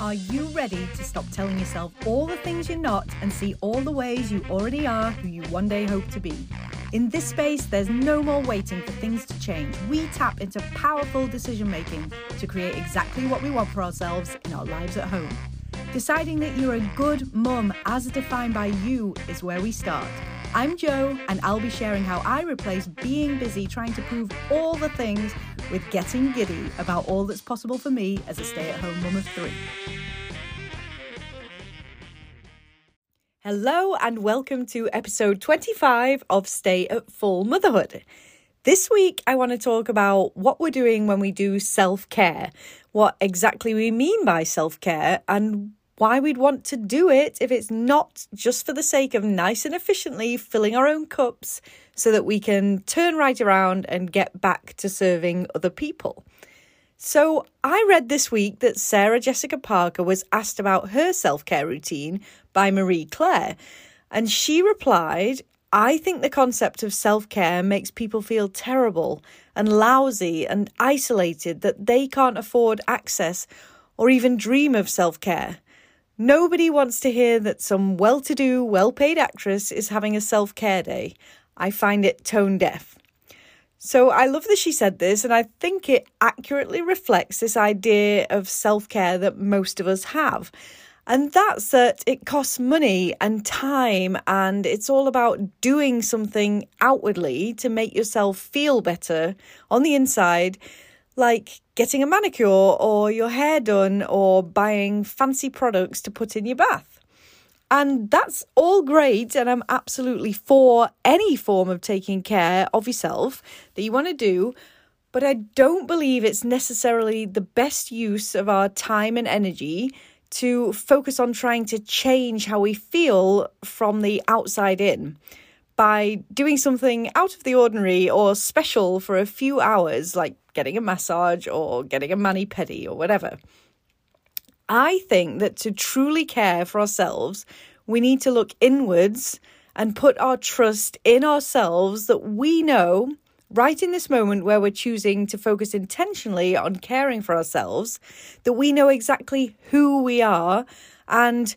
Are you ready to stop telling yourself all the things you're not and see all the ways you already are who you one day hope to be? In this space, there's no more waiting for things to change. We tap into powerful decision making to create exactly what we want for ourselves in our lives at home. Deciding that you're a good mum as defined by you is where we start. I'm Joe, and I'll be sharing how I replace being busy trying to prove all the things with getting giddy about all that's possible for me as a stay at home mum of three. Hello, and welcome to episode 25 of Stay at Full Motherhood. This week, I want to talk about what we're doing when we do self care, what exactly we mean by self care, and why we'd want to do it if it's not just for the sake of nice and efficiently filling our own cups so that we can turn right around and get back to serving other people. So, I read this week that Sarah Jessica Parker was asked about her self care routine by Marie Claire, and she replied, I think the concept of self care makes people feel terrible and lousy and isolated that they can't afford access or even dream of self care. Nobody wants to hear that some well to do, well paid actress is having a self care day. I find it tone deaf. So I love that she said this, and I think it accurately reflects this idea of self care that most of us have. And that's that it costs money and time, and it's all about doing something outwardly to make yourself feel better on the inside like getting a manicure or your hair done or buying fancy products to put in your bath. And that's all great, and I'm absolutely for any form of taking care of yourself that you want to do. But I don't believe it's necessarily the best use of our time and energy to focus on trying to change how we feel from the outside in by doing something out of the ordinary or special for a few hours, like getting a massage or getting a mani pedi or whatever. I think that to truly care for ourselves, we need to look inwards and put our trust in ourselves that we know right in this moment where we're choosing to focus intentionally on caring for ourselves, that we know exactly who we are and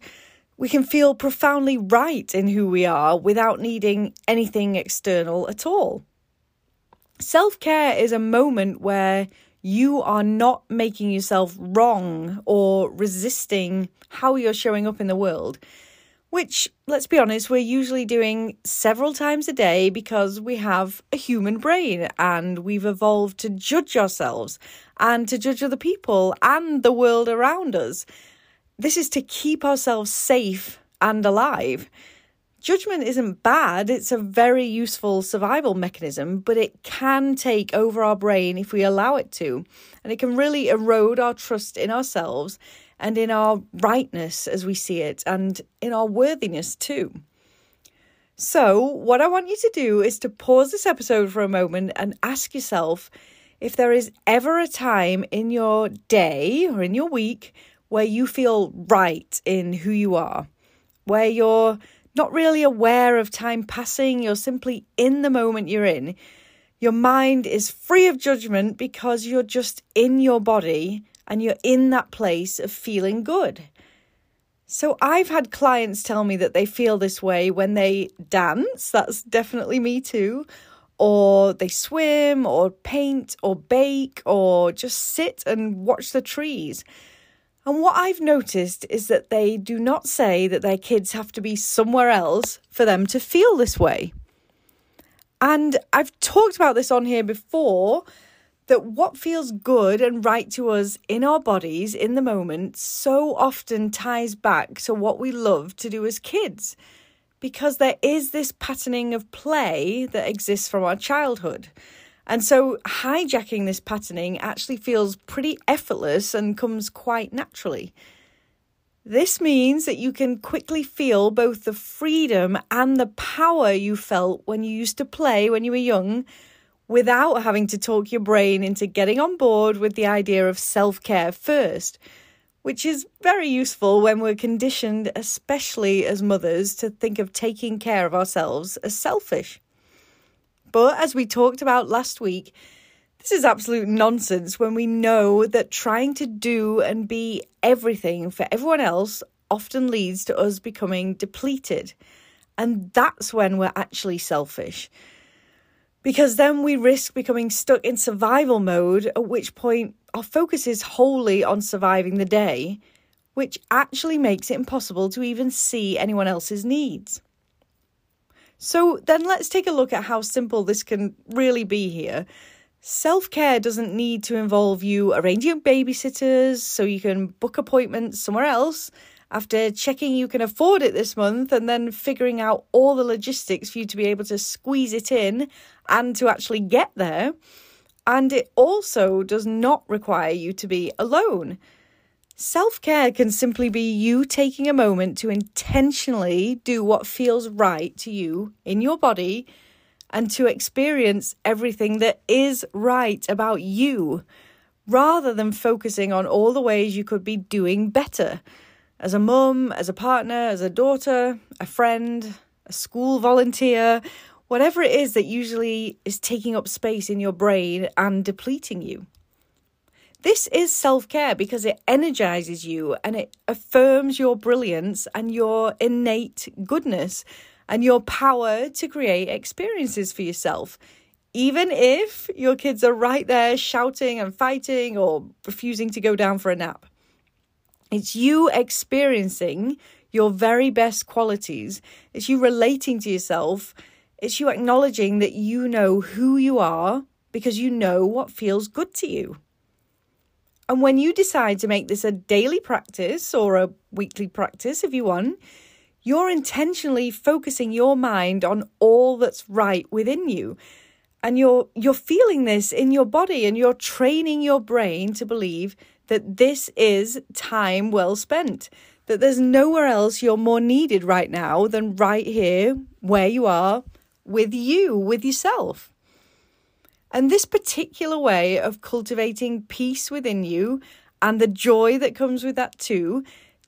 we can feel profoundly right in who we are without needing anything external at all. Self care is a moment where you are not making yourself wrong or resisting how you're showing up in the world, which, let's be honest, we're usually doing several times a day because we have a human brain and we've evolved to judge ourselves and to judge other people and the world around us. This is to keep ourselves safe and alive. Judgment isn't bad, it's a very useful survival mechanism, but it can take over our brain if we allow it to. And it can really erode our trust in ourselves and in our rightness as we see it, and in our worthiness too. So, what I want you to do is to pause this episode for a moment and ask yourself if there is ever a time in your day or in your week where you feel right in who you are, where you're not really aware of time passing, you're simply in the moment you're in. Your mind is free of judgment because you're just in your body and you're in that place of feeling good. So, I've had clients tell me that they feel this way when they dance, that's definitely me too, or they swim, or paint, or bake, or just sit and watch the trees. And what I've noticed is that they do not say that their kids have to be somewhere else for them to feel this way. And I've talked about this on here before that what feels good and right to us in our bodies in the moment so often ties back to what we love to do as kids. Because there is this patterning of play that exists from our childhood. And so hijacking this patterning actually feels pretty effortless and comes quite naturally. This means that you can quickly feel both the freedom and the power you felt when you used to play when you were young without having to talk your brain into getting on board with the idea of self care first, which is very useful when we're conditioned, especially as mothers, to think of taking care of ourselves as selfish. But as we talked about last week, This is absolute nonsense when we know that trying to do and be everything for everyone else often leads to us becoming depleted. And that's when we're actually selfish. Because then we risk becoming stuck in survival mode, at which point our focus is wholly on surviving the day, which actually makes it impossible to even see anyone else's needs. So then let's take a look at how simple this can really be here. Self care doesn't need to involve you arranging babysitters so you can book appointments somewhere else after checking you can afford it this month and then figuring out all the logistics for you to be able to squeeze it in and to actually get there. And it also does not require you to be alone. Self care can simply be you taking a moment to intentionally do what feels right to you in your body and to experience everything that is right about you rather than focusing on all the ways you could be doing better as a mum, as a partner, as a daughter, a friend, a school volunteer, whatever it is that usually is taking up space in your brain and depleting you. This is self care because it energizes you and it affirms your brilliance and your innate goodness and your power to create experiences for yourself. Even if your kids are right there shouting and fighting or refusing to go down for a nap. It's you experiencing your very best qualities. It's you relating to yourself. It's you acknowledging that you know who you are because you know what feels good to you. And when you decide to make this a daily practice or a weekly practice, if you want, you're intentionally focusing your mind on all that's right within you. And you're you're feeling this in your body and you're training your brain to believe that this is time well spent, that there's nowhere else you're more needed right now than right here where you are with you, with yourself. And this particular way of cultivating peace within you and the joy that comes with that too,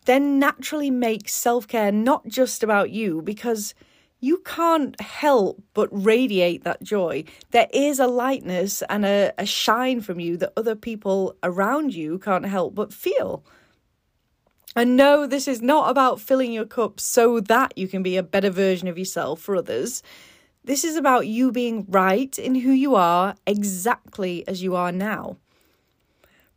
then naturally makes self care not just about you because you can't help but radiate that joy. There is a lightness and a, a shine from you that other people around you can't help but feel. And no, this is not about filling your cup so that you can be a better version of yourself for others. This is about you being right in who you are exactly as you are now.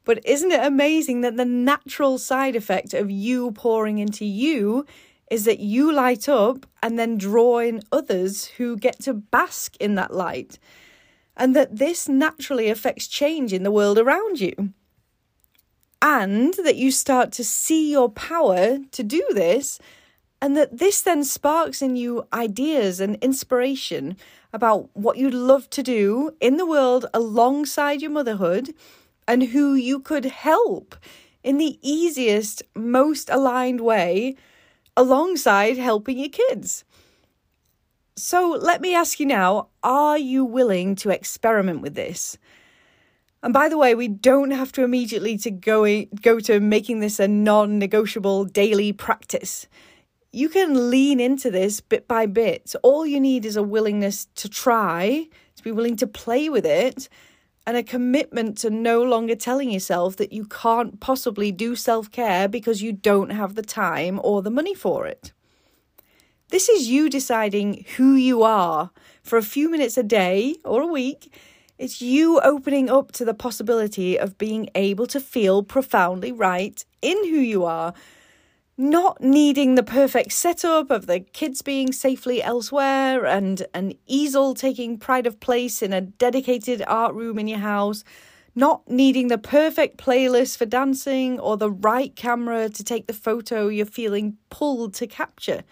But isn't it amazing that the natural side effect of you pouring into you is that you light up and then draw in others who get to bask in that light. And that this naturally affects change in the world around you. And that you start to see your power to do this, and that this then sparks in you ideas and inspiration about what you'd love to do in the world alongside your motherhood and who you could help in the easiest, most aligned way alongside helping your kids. So let me ask you now are you willing to experiment with this? And by the way, we don't have to immediately to go, go to making this a non-negotiable daily practice. You can lean into this bit by bit. All you need is a willingness to try, to be willing to play with it, and a commitment to no longer telling yourself that you can't possibly do self care because you don't have the time or the money for it. This is you deciding who you are for a few minutes a day or a week. It's you opening up to the possibility of being able to feel profoundly right in who you are not needing the perfect setup of the kids being safely elsewhere and an easel taking pride of place in a dedicated art room in your house, not needing the perfect playlist for dancing or the right camera to take the photo you're feeling pulled to capture.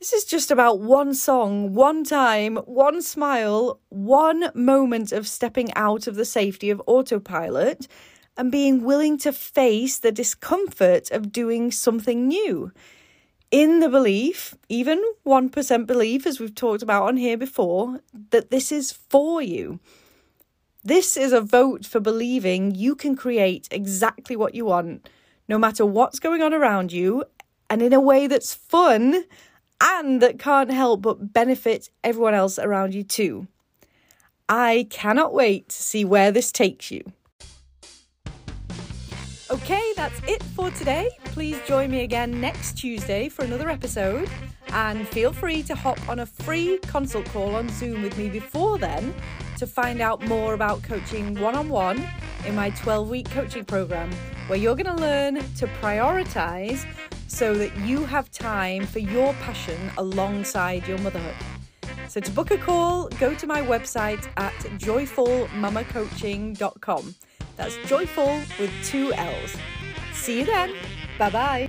This is just about one song, one time, one smile, one moment of stepping out of the safety of autopilot and being willing to face the discomfort of doing something new. In the belief, even 1% belief, as we've talked about on here before, that this is for you. This is a vote for believing you can create exactly what you want, no matter what's going on around you, and in a way that's fun and that can't help but benefit everyone else around you too. I cannot wait to see where this takes you. Okay, that's it for today. Please join me again next Tuesday for another episode. And feel free to hop on a free consult call on Zoom with me before then to find out more about coaching one on one in my 12 week coaching program, where you're going to learn to prioritize so that you have time for your passion alongside your motherhood. So, to book a call, go to my website at joyfullmamacoaching.com. That's joyful with two L's. See you then. Bye bye.